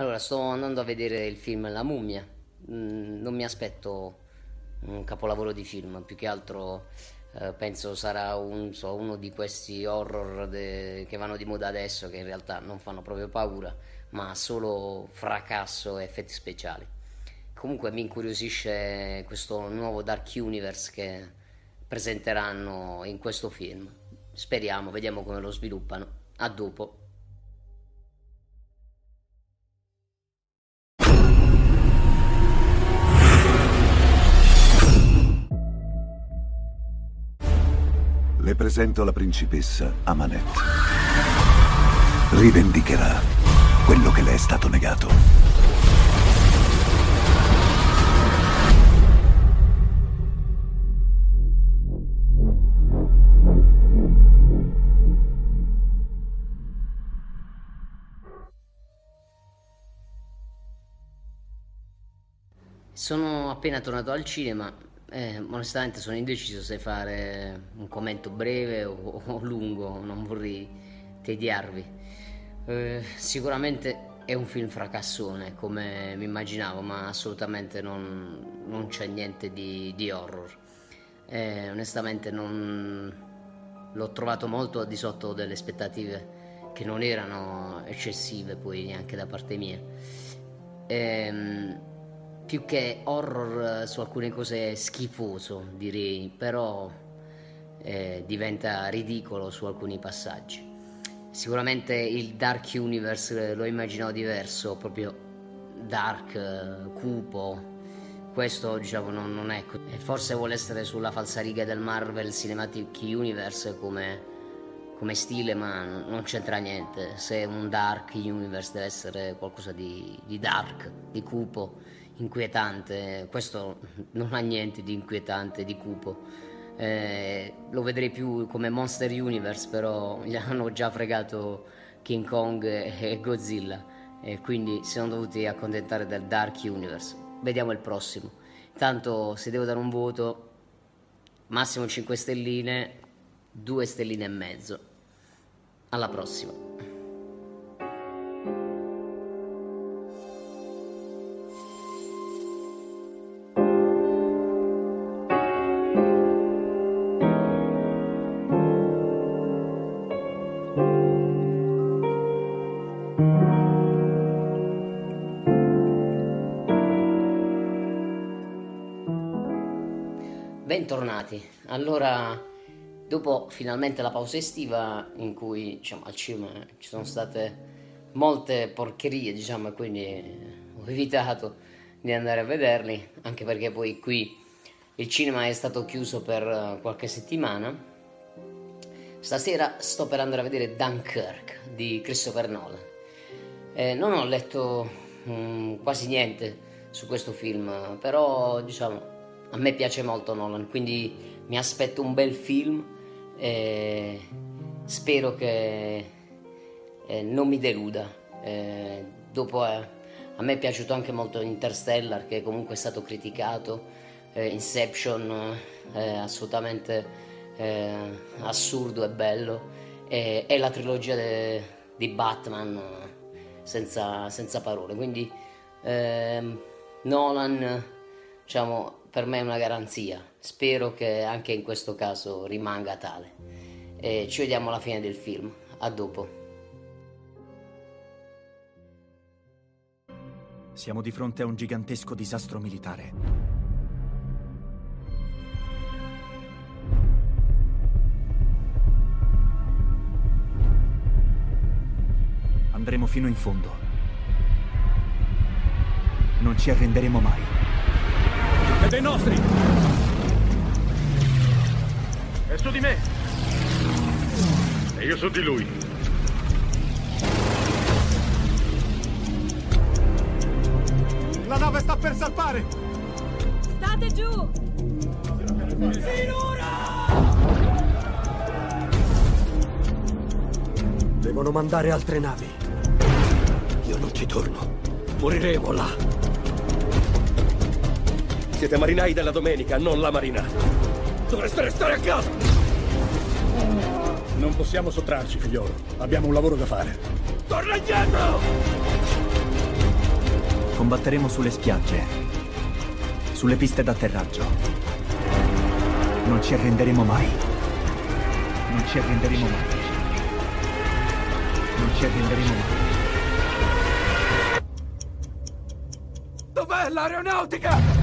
Allora, sto andando a vedere il film La mummia. Mm, non mi aspetto un capolavoro di film, più che altro eh, penso sarà un- so, uno di questi horror de- che vanno di moda adesso, che in realtà non fanno proprio paura, ma solo fracasso e effetti speciali. Comunque mi incuriosisce questo nuovo Dark Universe che presenteranno in questo film. Speriamo, vediamo come lo sviluppano. A dopo. Presento la principessa Amanette. Rivendicherà quello che le è stato negato. Sono appena tornato al cinema e onestamente sono indeciso se fare un commento breve o, o lungo, non vorrei tediarvi. Eh, sicuramente è un film fracassone come mi immaginavo, ma assolutamente non, non c'è niente di, di horror. Eh, onestamente non l'ho trovato molto al di sotto delle aspettative che non erano eccessive poi neanche da parte mia. Ehm, più che horror eh, su alcune cose schifoso direi, però eh, diventa ridicolo su alcuni passaggi. Sicuramente il Dark Universe eh, lo immaginavo diverso, proprio dark, eh, cupo. Questo diciamo non, non è così. Forse vuole essere sulla falsariga del Marvel Cinematic Universe come, come stile, ma non c'entra niente. Se un Dark Universe deve essere qualcosa di, di dark, di cupo, inquietante. Questo non ha niente di inquietante, di cupo. Eh, lo vedrei più come Monster Universe, però gli hanno già fregato King Kong e Godzilla e quindi si sono dovuti accontentare del Dark Universe. Vediamo il prossimo. Intanto, se devo dare un voto, massimo 5 stelline, 2 stelline e mezzo alla prossima. Bentornati. Allora, dopo finalmente la pausa estiva in cui diciamo, al cinema ci sono state molte porcherie, diciamo, quindi ho evitato di andare a vederli, anche perché poi qui il cinema è stato chiuso per qualche settimana. Stasera sto per andare a vedere Dunkirk di Christopher Nolan. Eh, non ho letto mh, mm, quasi niente su questo film, però diciamo a me piace molto Nolan, quindi mi aspetto un bel film e spero che eh, non mi deluda. Eh, dopo eh, a me è piaciuto anche molto Interstellar, che comunque è stato criticato, eh, Inception è assolutamente eh, assurdo e bello, e la trilogia de, di Batman senza, senza parole. Quindi ehm, Nolan, diciamo, per me è una garanzia. Spero che anche in questo caso rimanga tale. E ci vediamo alla fine del film. A dopo. Siamo di fronte a un gigantesco disastro militare. Andremo fino in fondo. Non ci arrenderemo mai. Dei nostri! È su di me! E io su di lui. La nave sta per salpare! State giù! Finora! Devono mandare altre navi. Io non ci torno. Moriremo là. Siete marinai della domenica, non la marina. Dovreste restare a casa! Non possiamo sottrarci, figliolo. Abbiamo un lavoro da fare. Torna indietro! Combatteremo sulle spiagge, sulle piste d'atterraggio. Non ci arrenderemo mai. Non ci arrenderemo mai. Non ci arrenderemo mai. Dov'è l'aeronautica?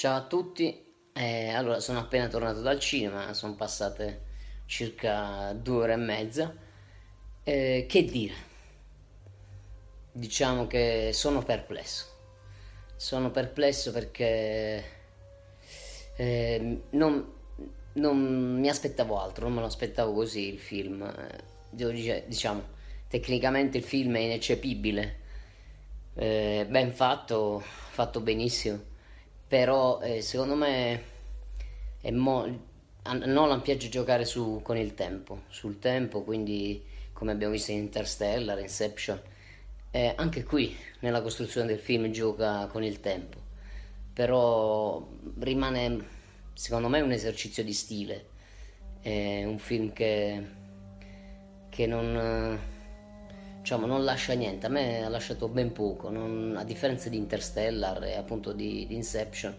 Ciao a tutti, eh, allora sono appena tornato dal cinema, sono passate circa due ore e mezza. Eh, che dire? Diciamo che sono perplesso. Sono perplesso perché eh, non, non, mi aspettavo altro, non me lo aspettavo così il film. Eh, diciamo, tecnicamente il film è ineccepibile, eh, ben fatto, fatto benissimo però eh, secondo me mo- a Nolan piace giocare su, con il tempo, sul tempo, quindi come abbiamo visto in Interstellar, Inception, eh, anche qui nella costruzione del film gioca con il tempo, però rimane secondo me un esercizio di stile, è un film che, che non diciamo, non lascia niente, a me ha lasciato ben poco, non, a differenza di Interstellar e appunto di, di Inception.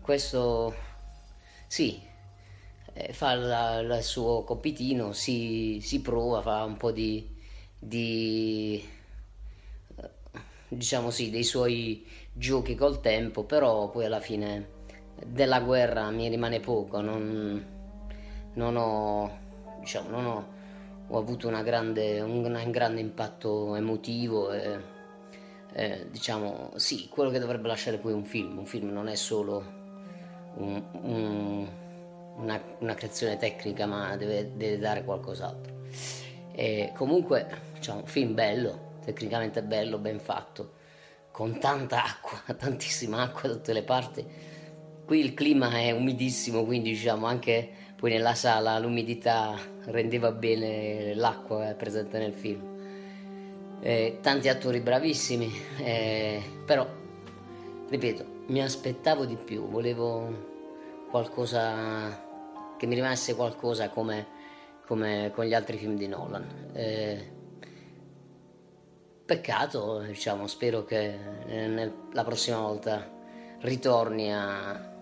Questo sì, eh, fa il suo compitino, si, si, prova, fa un po' di, di eh, diciamo sì, dei suoi giochi col tempo, però poi alla fine della guerra mi rimane poco, non, non ho, diciamo, non ho ho avuto grande, un, grande impatto emotivo e, e, diciamo sì, quello che dovrebbe lasciare poi un film. Un film non è solo un, un, una, una, creazione tecnica, ma deve, deve dare qualcos'altro. E comunque, diciamo, un film bello, tecnicamente bello, ben fatto, con tanta acqua, tantissima acqua da tutte le parti. Qui il clima è umidissimo, quindi diciamo anche poi nella sala l'umidità rendeva bene l'acqua presente nel film. Eh, tanti attori bravissimi, eh, però, ripeto, mi aspettavo di più, volevo qualcosa che mi rimanesse qualcosa come, come con gli altri film di Nolan. Eh, peccato, diciamo, spero che nel, la prossima volta ritorni a,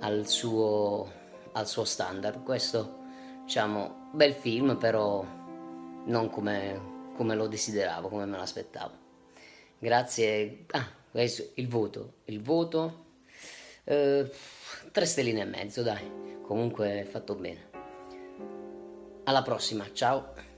al suo al suo standard. Questo, diciamo, bel film, però non come come lo desideravo, come me l'aspettavo. Grazie. Ah, il voto. Il voto. Eh, tre stelline e mezzo, dai. Comunque fatto bene. Alla prossima, ciao.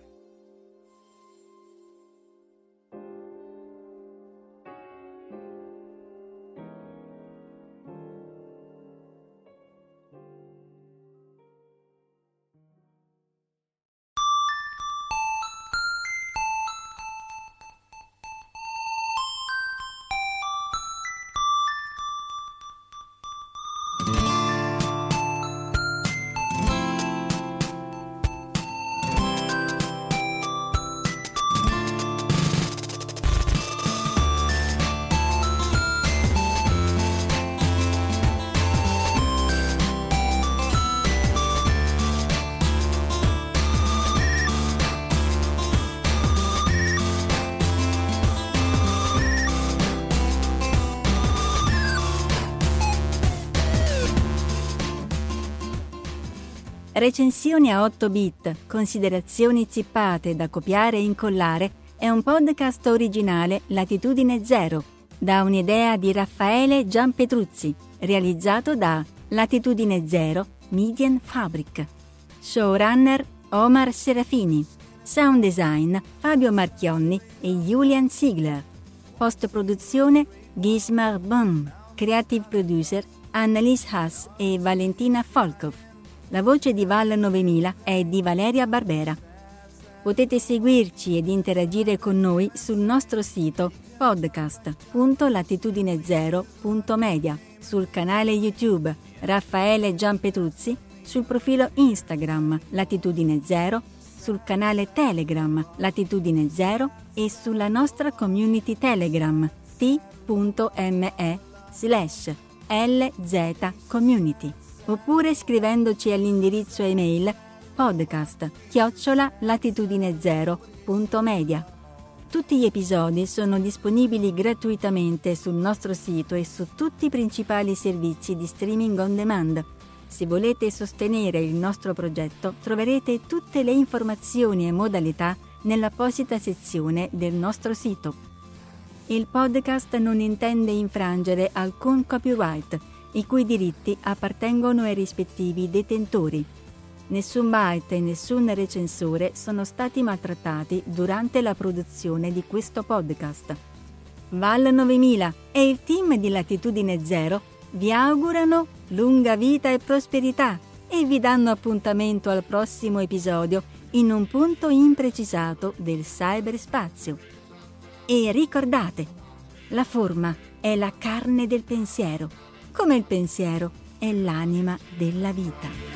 Recensioni a 8 bit, considerazioni zippate da copiare e incollare è un podcast originale Latitudine Zero, da un'idea di Raffaele Gianpetruzzi, realizzato da Latitudine Zero Median Fabric. Showrunner Omar Serafini. Sound design Fabio Marchionni e Julian Ziegler. Post produzione Gismar Bum. Creative producer Annalise Haas e Valentina Folkov. La voce di Val 9000 è di Valeria Barbera. Potete seguirci ed interagire con noi sul nostro sito podcast.latitudinezero.media, sul canale YouTube Raffaele Gianpetruzzi, sul profilo Instagram Latitudine Zero, sul canale Telegram Latitudine Zero e sulla nostra community Telegram t.me slash lzcommunity oppure scrivendoci all'indirizzo email podcast chiocciola latitudinezero.media. Tutti gli episodi sono disponibili gratuitamente sul nostro sito e su tutti i principali servizi di streaming on demand. Se volete sostenere il nostro progetto troverete tutte le informazioni e modalità nell'apposita sezione del nostro sito. Il podcast non intende infrangere alcun copyright i cui diritti appartengono ai rispettivi detentori. Nessun byte e nessun recensore sono stati maltrattati durante la produzione di questo podcast. Val 9000 e il team di Latitudine Zero vi augurano lunga vita e prosperità e vi danno appuntamento al prossimo episodio in un punto imprecisato del cyberspazio. E ricordate, la forma è la carne del pensiero come il pensiero è l'anima della vita.